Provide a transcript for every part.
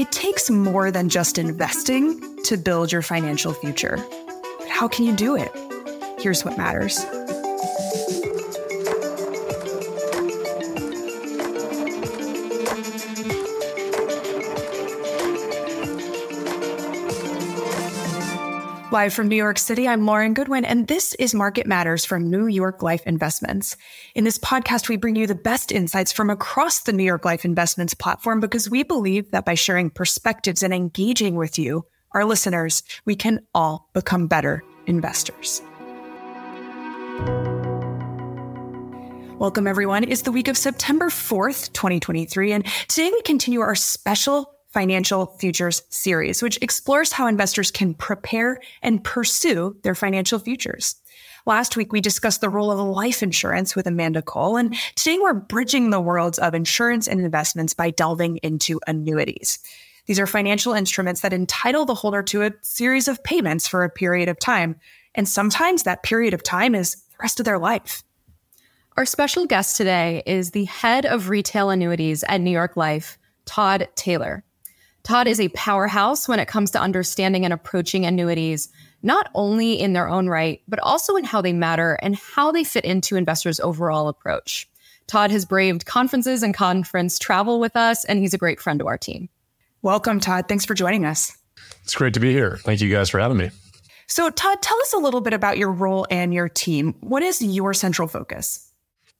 It takes more than just investing to build your financial future. But how can you do it? Here's what matters. Live from New York City, I'm Lauren Goodwin, and this is Market Matters from New York Life Investments. In this podcast, we bring you the best insights from across the New York Life Investments platform because we believe that by sharing perspectives and engaging with you, our listeners, we can all become better investors. Welcome, everyone. It's the week of September 4th, 2023, and today we continue our special Financial Futures series, which explores how investors can prepare and pursue their financial futures. Last week, we discussed the role of life insurance with Amanda Cole, and today we're bridging the worlds of insurance and investments by delving into annuities. These are financial instruments that entitle the holder to a series of payments for a period of time, and sometimes that period of time is the rest of their life. Our special guest today is the head of retail annuities at New York Life, Todd Taylor. Todd is a powerhouse when it comes to understanding and approaching annuities, not only in their own right, but also in how they matter and how they fit into investors' overall approach. Todd has braved conferences and conference travel with us, and he's a great friend to our team. Welcome, Todd. Thanks for joining us. It's great to be here. Thank you guys for having me. So, Todd, tell us a little bit about your role and your team. What is your central focus?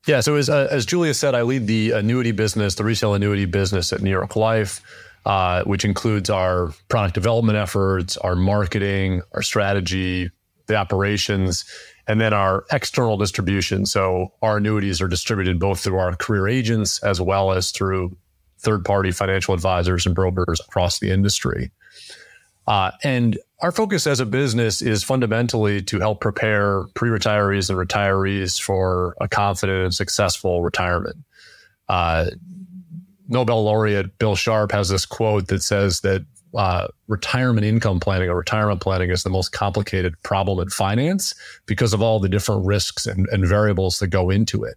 Yeah, so as, uh, as Julia said, I lead the annuity business, the retail annuity business at New York Life uh, which includes our product development efforts, our marketing, our strategy, the operations, and then our external distribution. So our annuities are distributed both through our career agents as well as through third party financial advisors and brokers across the industry. Uh, and our focus as a business is fundamentally to help prepare pre retirees and retirees for a confident and successful retirement. Uh, Nobel laureate Bill Sharpe has this quote that says that uh, retirement income planning or retirement planning is the most complicated problem in finance because of all the different risks and, and variables that go into it.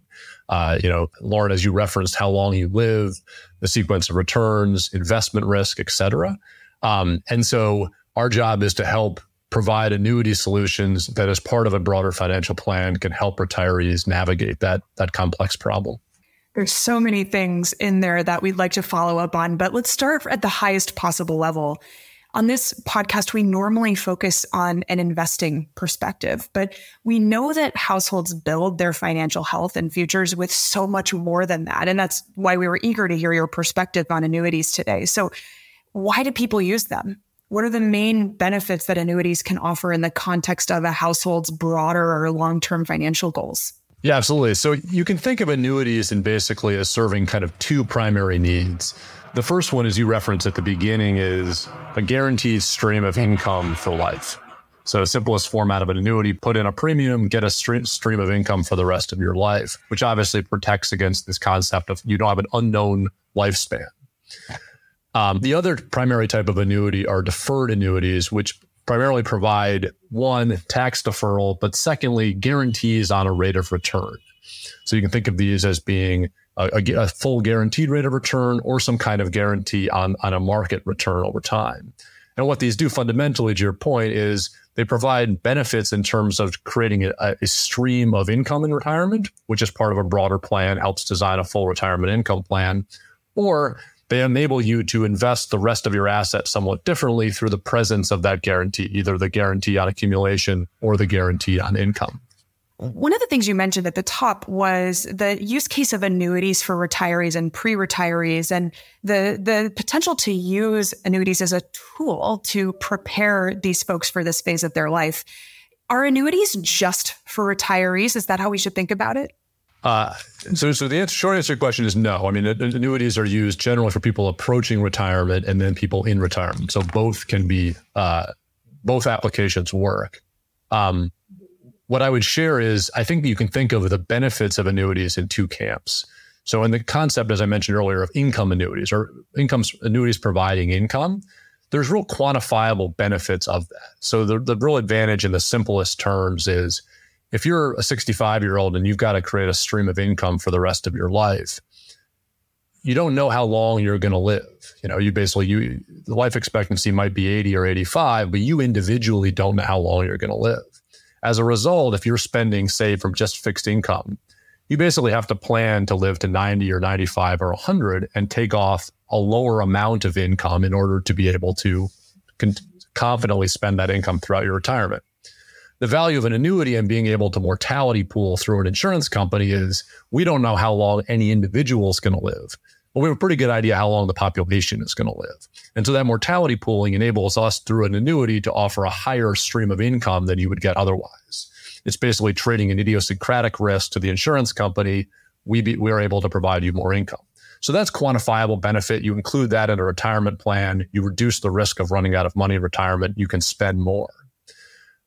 Uh, you know, Lauren, as you referenced, how long you live, the sequence of returns, investment risk, et cetera. Um, and so our job is to help provide annuity solutions that as part of a broader financial plan can help retirees navigate that, that complex problem. There's so many things in there that we'd like to follow up on, but let's start at the highest possible level. On this podcast, we normally focus on an investing perspective, but we know that households build their financial health and futures with so much more than that. And that's why we were eager to hear your perspective on annuities today. So why do people use them? What are the main benefits that annuities can offer in the context of a household's broader or long-term financial goals? Yeah, absolutely. So you can think of annuities and basically as serving kind of two primary needs. The first one, as you referenced at the beginning, is a guaranteed stream of income for life. So simplest format of an annuity, put in a premium, get a stream of income for the rest of your life, which obviously protects against this concept of you don't have an unknown lifespan. Um, the other primary type of annuity are deferred annuities, which primarily provide one, tax deferral, but secondly, guarantees on a rate of return. So you can think of these as being a, a, a, full guaranteed rate of return or some kind of guarantee on, on a market return over time. And what these do fundamentally, to your point, is they provide benefits in terms of creating a, a stream of income in retirement, which is part of a broader plan, helps design a full retirement income plan, or they enable you to invest the rest of your assets somewhat differently through the presence of that guarantee, either the guarantee on accumulation or the guarantee on income. One of the things you mentioned at the top was the use case of annuities for retirees and pre-retirees and the, the potential to use annuities as a tool to prepare these folks for this phase of their life. Are annuities just for retirees? Is that how we should think about it? Uh, so, so the answer, short answer to your question is no. I mean, annuities are used generally for people approaching retirement and then people in retirement. So both can be, uh, both applications work. Um, what I would share is I think you can think of the benefits of annuities in two camps. So in the concept, as I mentioned earlier, of income annuities or income annuities providing income, there's real quantifiable benefits of that. So the, the real advantage in the simplest terms is if you're a 65 year old and you've got to create a stream of income for the rest of your life, you don't know how long you're going to live. You know, you basically you the life expectancy might be 80 or 85, but you individually don't know how long you're going to live. As a result, if you're spending say from just fixed income, you basically have to plan to live to 90 or 95 or 100 and take off a lower amount of income in order to be able to con- confidently spend that income throughout your retirement the value of an annuity and being able to mortality pool through an insurance company is we don't know how long any individual is going to live. But we have a pretty good idea how long the population is going to live. And so that mortality pooling enables us through an annuity to offer a higher stream of income than you would get otherwise. It's basically trading an idiosyncratic risk to the insurance company. We, be, we are able to provide you more income. So that's quantifiable benefit. You include that in a retirement plan. You reduce the risk of running out of money in retirement. You can spend more.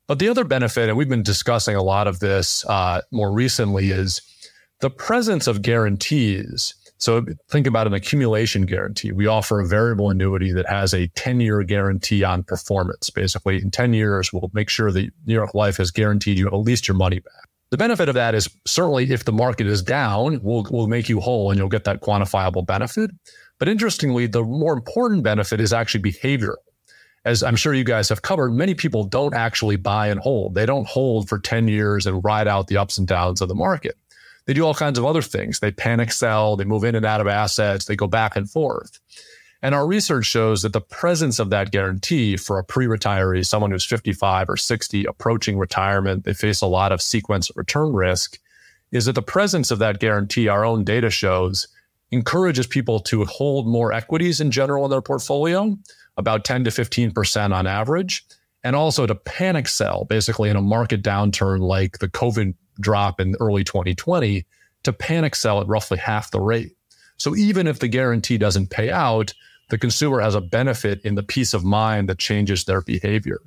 But the other benefit, and we've been discussing a lot of this uh, more recently, is the presence of guarantees. So think about an accumulation guarantee. We offer a variable annuity that has a 10 year guarantee on performance. Basically, in 10 years, we'll make sure that New York Life has guaranteed you at least your money back. The benefit of that is certainly if the market is down, we'll, we'll make you whole and you'll get that quantifiable benefit. But interestingly, the more important benefit is actually behavioral as I'm sure you guys have covered, many people don't actually buy and hold. They don't hold for 10 years and ride out the ups and downs of the market. They do all kinds of other things. They panic sell, they move in and out of assets, they go back and forth. And our research shows that the presence of that guarantee for a pre retiree, someone who's 55 or 60 approaching retirement, they face a lot of sequence return risk, is that the presence of that guarantee, our own data shows, encourages people to hold more equities in general in their portfolio about 10 to 15% on average, and also to panic sell basically in a market downturn like the COVID drop in early 2020 to panic sell at roughly half the rate. So even if the guarantee doesn't pay out, the consumer has a benefit in the peace of mind that changes their behavior.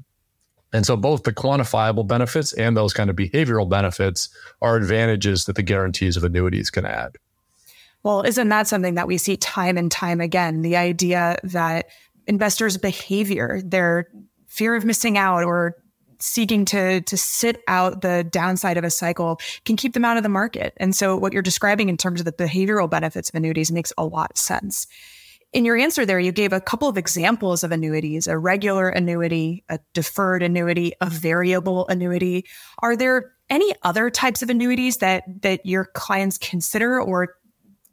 And so both the quantifiable benefits and those kind of behavioral benefits are advantages that the guarantees of annuities can add. Well, isn't that something that we see time and time again? The idea that investors' behavior, their fear of missing out or seeking to to sit out the downside of a cycle can keep them out of the market. And so what you're describing in terms of the behavioral benefits of annuities makes a lot of sense. In your answer there, you gave a couple of examples of annuities, a regular annuity, a deferred annuity, a variable annuity. Are there any other types of annuities that that your clients consider or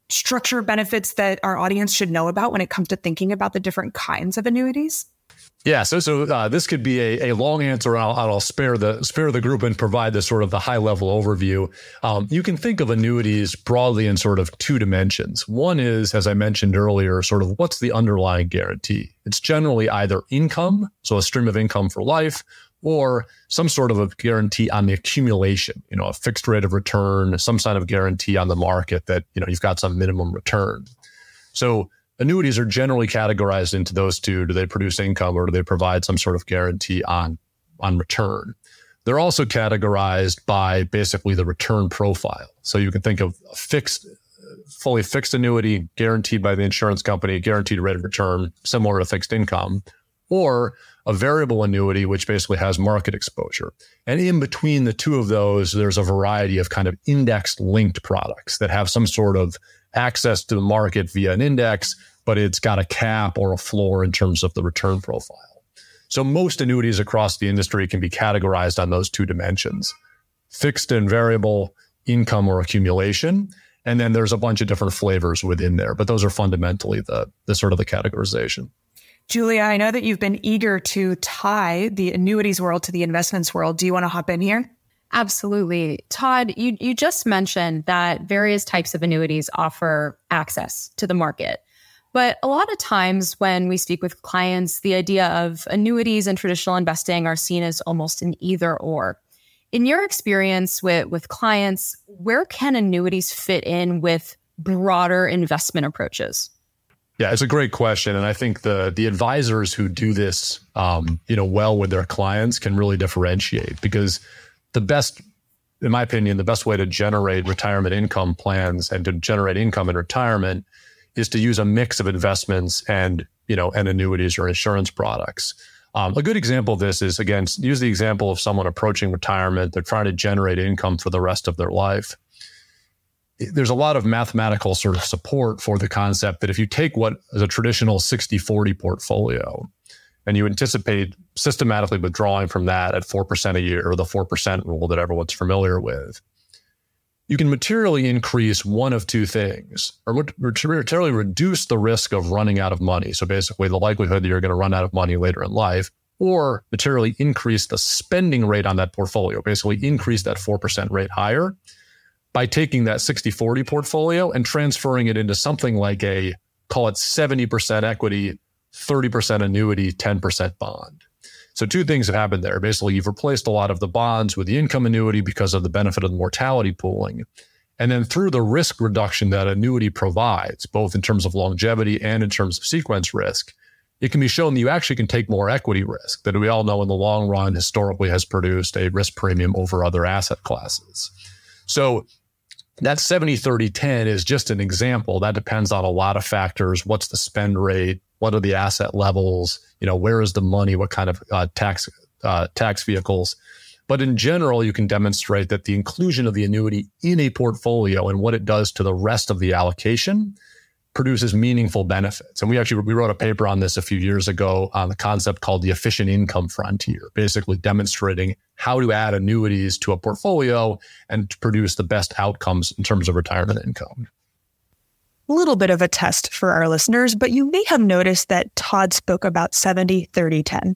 structure benefits that our audience should know about when it comes to thinking about the different kinds of annuities? Yeah, so so uh, this could be a, a long answer, and I'll, I'll, spare the spare the group and provide the sort of the high level overview. Um, you can think of annuities broadly in sort of two dimensions. One is, as I mentioned earlier, sort of what's the underlying guarantee. It's generally either income, so a stream of income for life, or some sort of a guarantee on the accumulation, you know, a fixed rate of return, some kind of guarantee on the market that, you know, you've got some minimum return. So annuities are generally categorized into those two. Do they produce income or do they provide some sort of guarantee on, on return? They're also categorized by basically the return profile. So you can think of a fixed, fully fixed annuity guaranteed by the insurance company, guaranteed rate of return, similar to fixed income, or a variable annuity, which basically has market exposure. And in between the two of those, there's a variety of kind of index linked products that have some sort of access to the market via an index, but it's got a cap or a floor in terms of the return profile. So most annuities across the industry can be categorized on those two dimensions fixed and variable income or accumulation. And then there's a bunch of different flavors within there, but those are fundamentally the, the sort of the categorization. Julia, I know that you've been eager to tie the annuities world to the investments world. Do you want to hop in here? Absolutely. Todd, you, you just mentioned that various types of annuities offer access to the market. But a lot of times when we speak with clients, the idea of annuities and traditional investing are seen as almost an either or. In your experience with, with clients, where can annuities fit in with broader investment approaches? Yeah, it's a great question, and I think the the advisors who do this, um, you know, well with their clients can really differentiate because the best, in my opinion, the best way to generate retirement income plans and to generate income in retirement is to use a mix of investments and you know and annuities or insurance products. Um, a good example of this is again use the example of someone approaching retirement. They're trying to generate income for the rest of their life there's a lot of mathematical sort of support for the concept that if you take what is a traditional 60 40 portfolio and you anticipate systematically withdrawing from that at 4% a year or the 4% rule that everyone's familiar with, you can materially increase one of two things or materially reduce the risk of running out of money. So basically, the likelihood that you're going to run out of money later in life, or materially increase the spending rate on that portfolio, basically increase that 4% rate higher by taking that 60 40 portfolio and transferring it into something like a call it 70% equity, 30% annuity, 10% bond. So two things have happened there. Basically, you've replaced a lot of the bonds with the income annuity because of the benefit of the mortality pooling. And then through the risk reduction that annuity provides, both in terms of longevity and in terms of sequence risk, it can be shown that you actually can take more equity risk that we all know in the long run historically has produced a risk premium over other asset classes. So that 70 30 10 is just an example. That depends on a lot of factors. What's the spend rate? What are the asset levels? You know, where is the money? What kind of uh, tax uh, tax vehicles? But in general, you can demonstrate that the inclusion of the annuity in a portfolio and what it does to the rest of the allocation produces meaningful benefits. And we actually we wrote a paper on this a few years ago on the concept called the efficient income frontier, basically demonstrating how to add annuities to a portfolio and to produce the best outcomes in terms of retirement income A little bit of a test for our listeners, but you may have noticed that Todd spoke about 70, 30, 10.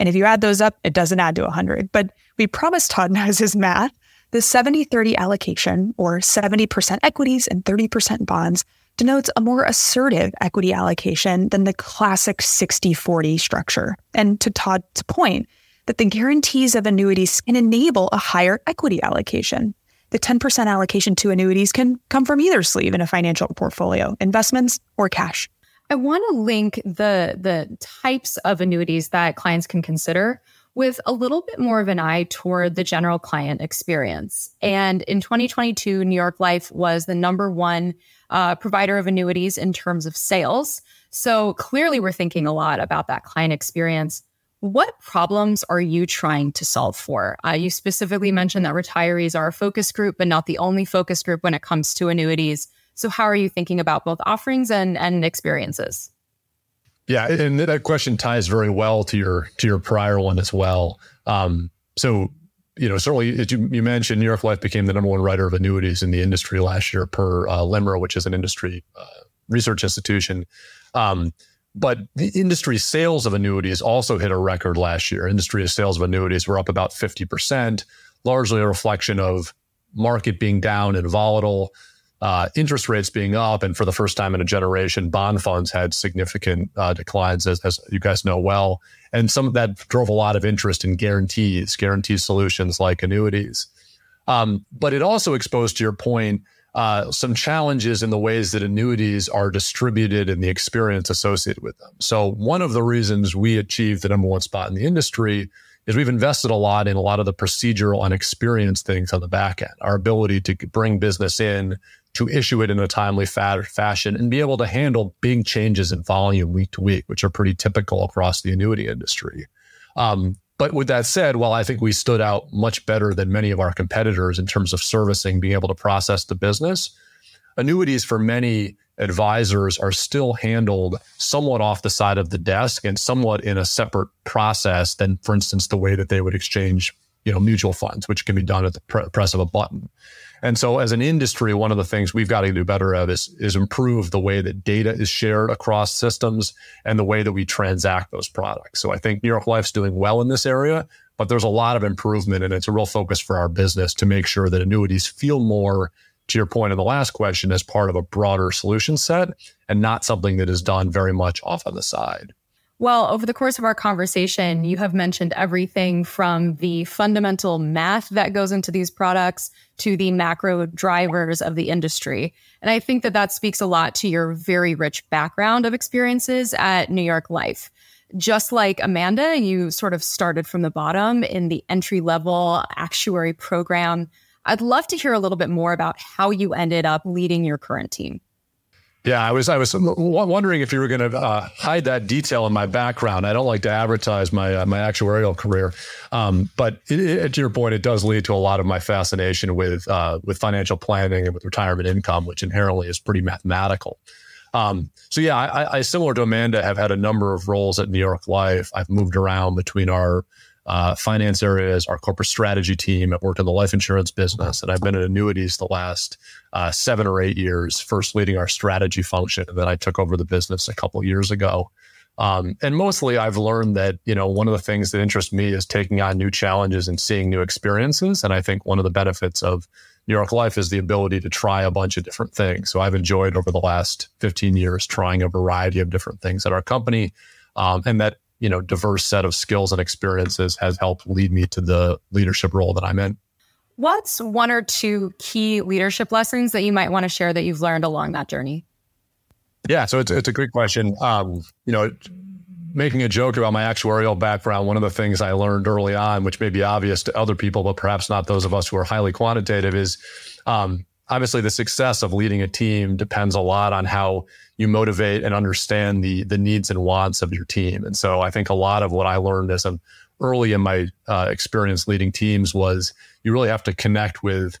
And if you add those up, it doesn't add to 100. But we promise Todd knows his math. The 70 30 allocation, or 70% equities and 30% bonds, denotes a more assertive equity allocation than the classic 60 40 structure. And to Todd's point, that the guarantees of annuities can enable a higher equity allocation. The 10% allocation to annuities can come from either sleeve in a financial portfolio, investments or cash. I want to link the the types of annuities that clients can consider with a little bit more of an eye toward the general client experience. And in 2022, New York Life was the number one uh, provider of annuities in terms of sales. So clearly, we're thinking a lot about that client experience. What problems are you trying to solve for? Uh, you specifically mentioned that retirees are a focus group, but not the only focus group when it comes to annuities. So, how are you thinking about both offerings and, and experiences? Yeah, and that question ties very well to your to your prior one as well. Um, so, you know, certainly you, you, mentioned, New York Life became the number one writer of annuities in the industry last year per uh, LIMRA, which is an industry uh, research institution. Um, but the industry sales of annuities also hit a record last year. Industry sales of annuities were up about 50%, largely a reflection of market being down and volatile, uh, interest rates being up. And for the first time in a generation, bond funds had significant uh, declines, as, as, you guys know well. And some of that drove a lot of interest in guarantees, guarantee solutions like annuities. Um, but it also exposed, to your point, uh, some challenges in the ways that annuities are distributed and the experience associated with them. So, one of the reasons we achieved the number one spot in the industry is we've invested a lot in a lot of the procedural and experience things on the back end. Our ability to bring business in, to issue it in a timely fa- fashion, and be able to handle big changes in volume week to week, which are pretty typical across the annuity industry. Um, but with that said, while I think we stood out much better than many of our competitors in terms of servicing, being able to process the business, annuities for many advisors are still handled somewhat off the side of the desk and somewhat in a separate process than, for instance, the way that they would exchange, you know, mutual funds, which can be done at the press of a button. And so, as an industry, one of the things we've got to do better at is, is improve the way that data is shared across systems and the way that we transact those products. So, I think New York Life's doing well in this area, but there's a lot of improvement, and it's a real focus for our business to make sure that annuities feel more, to your point in the last question, as part of a broader solution set and not something that is done very much off on the side. Well, over the course of our conversation, you have mentioned everything from the fundamental math that goes into these products to the macro drivers of the industry. And I think that that speaks a lot to your very rich background of experiences at New York Life. Just like Amanda, you sort of started from the bottom in the entry level actuary program. I'd love to hear a little bit more about how you ended up leading your current team. Yeah, I was I was wondering if you were going to uh, hide that detail in my background. I don't like to advertise my uh, my actuarial career, um, but it, it, to your point, it does lead to a lot of my fascination with uh, with financial planning and with retirement income, which inherently is pretty mathematical. Um, so yeah, I, I, similar to Amanda, have had a number of roles at New York Life. I've moved around between our uh, finance areas, our corporate strategy team. I've worked in the life insurance business, and I've been in annuities the last uh, seven or eight years. First leading our strategy function, and then I took over the business a couple years ago. Um, and mostly, I've learned that you know one of the things that interests me is taking on new challenges and seeing new experiences. And I think one of the benefits of New York Life is the ability to try a bunch of different things. So I've enjoyed over the last 15 years trying a variety of different things at our company, um, and that you know diverse set of skills and experiences has helped lead me to the leadership role that I'm in. What's one or two key leadership lessons that you might want to share that you've learned along that journey? Yeah, so it's, it's a great question. Um, you know, making a joke about my actuarial background, one of the things I learned early on, which may be obvious to other people, but perhaps not those of us who are highly quantitative, is um, obviously the success of leading a team depends a lot on how you motivate and understand the the needs and wants of your team. And so I think a lot of what I learned as an early in my uh, experience leading teams was you really have to connect with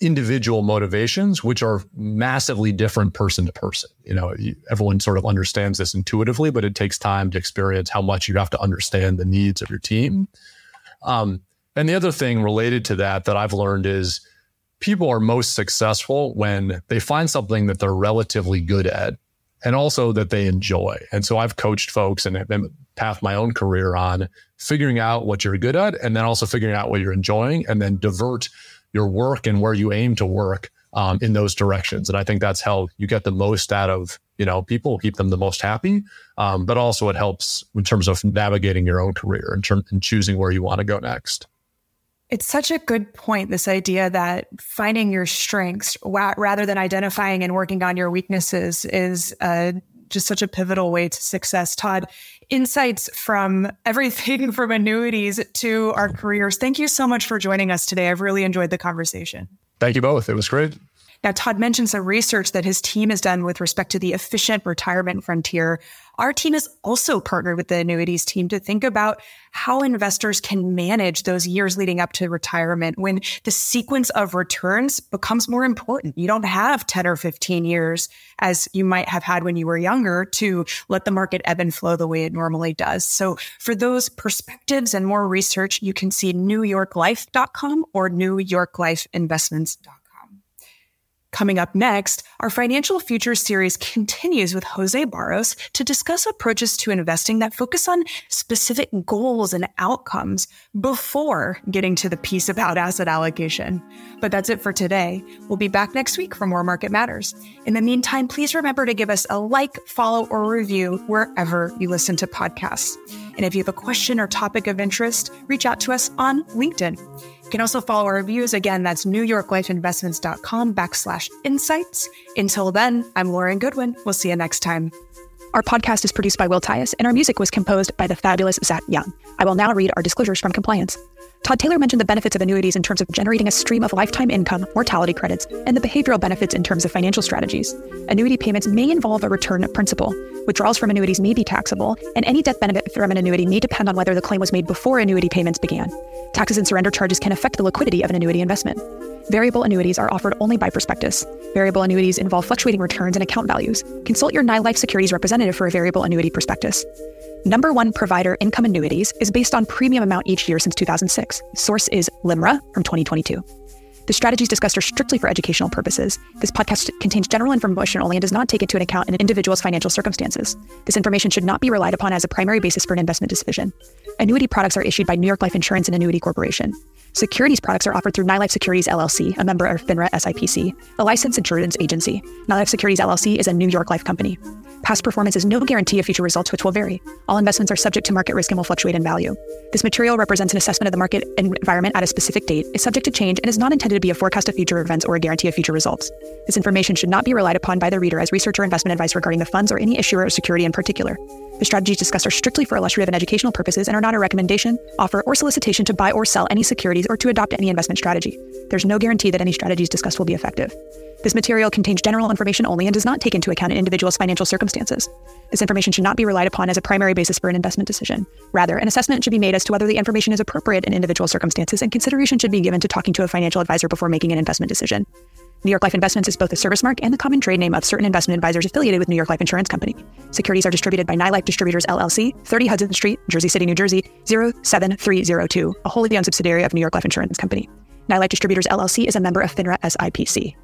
individual motivations, which are massively different person to person. You know, everyone sort of understands this intuitively, but it takes time to experience how much you have to understand the needs of your team. Um, and the other thing related to that that I've learned is people are most successful when they find something that they're relatively good at and also that they enjoy. And so I've coached folks and have path my own career on figuring out what you're good at and then also figuring out what you're enjoying and then divert your work and where you aim to work um, in those directions. And I think that's how you get the most out of you know people, keep them the most happy. Um, but also it helps in terms of navigating your own career and, term, and choosing where you want to go next. It's such a good point, this idea that finding your strengths rather than identifying and working on your weaknesses is uh, just such a pivotal way to success. Todd, insights from everything from annuities to our careers. Thank you so much for joining us today. I've really enjoyed the conversation. Thank you both. It was great. Now, Todd mentioned some research that his team has done with respect to the efficient retirement frontier. Our team has also partnered with the annuities team to think about how investors can manage those years leading up to retirement when the sequence of returns becomes more important. You don't have 10 or 15 years as you might have had when you were younger to let the market ebb and flow the way it normally does. So for those perspectives and more research, you can see newyorklife.com or newyorklifeinvestments.com. Coming up next, our Financial Futures series continues with Jose Barros to discuss approaches to investing that focus on specific goals and outcomes before getting to the piece about asset allocation. But that's it for today. We'll be back next week for more Market Matters. In the meantime, please remember to give us a like, follow, or review wherever you listen to podcasts. And if you have a question or topic of interest, reach out to us on LinkedIn. You can also follow our reviews. Again, that's newyorklifeinvestments.com backslash insights. Until then, I'm Lauren Goodwin. We'll see you next time. Our podcast is produced by Will Tias, and our music was composed by the fabulous Zach Young. I will now read our disclosures from compliance. Todd Taylor mentioned the benefits of annuities in terms of generating a stream of lifetime income, mortality credits, and the behavioral benefits in terms of financial strategies. Annuity payments may involve a return of principal. Withdrawals from annuities may be taxable, and any death benefit from an annuity may depend on whether the claim was made before annuity payments began. Taxes and surrender charges can affect the liquidity of an annuity investment. Variable annuities are offered only by prospectus. Variable annuities involve fluctuating returns and account values. Consult your NyLife Securities representative for a variable annuity prospectus. Number one provider income annuities is based on premium amount each year since 2006. Source is LIMRA from 2022. The strategies discussed are strictly for educational purposes. This podcast contains general information only and does not take into account an individual's financial circumstances. This information should not be relied upon as a primary basis for an investment decision. Annuity products are issued by New York Life Insurance and Annuity Corporation. Securities products are offered through NyLife Securities LLC, a member of FINRA SIPC, a licensed insurance agency. NyLife Securities LLC is a New York Life company. Past performance is no guarantee of future results, which will vary. All investments are subject to market risk and will fluctuate in value. This material represents an assessment of the market environment at a specific date, is subject to change, and is not intended to be a forecast of future events or a guarantee of future results. This information should not be relied upon by the reader as research or investment advice regarding the funds or any issuer or security in particular. The strategies discussed are strictly for illustrative and educational purposes and are not a recommendation, offer, or solicitation to buy or sell any securities or to adopt any investment strategy. There's no guarantee that any strategies discussed will be effective. This material contains general information only and does not take into account an individual's financial circumstances. This information should not be relied upon as a primary basis for an investment decision. Rather, an assessment should be made as to whether the information is appropriate in individual circumstances, and consideration should be given to talking to a financial advisor before making an investment decision. New York Life Investments is both a service mark and the common trade name of certain investment advisors affiliated with New York Life Insurance Company. Securities are distributed by NyLife Distributors LLC, 30 Hudson Street, Jersey City, New Jersey, 07302, a wholly owned subsidiary of New York Life Insurance Company. NyLife Distributors LLC is a member of FINRA SIPC.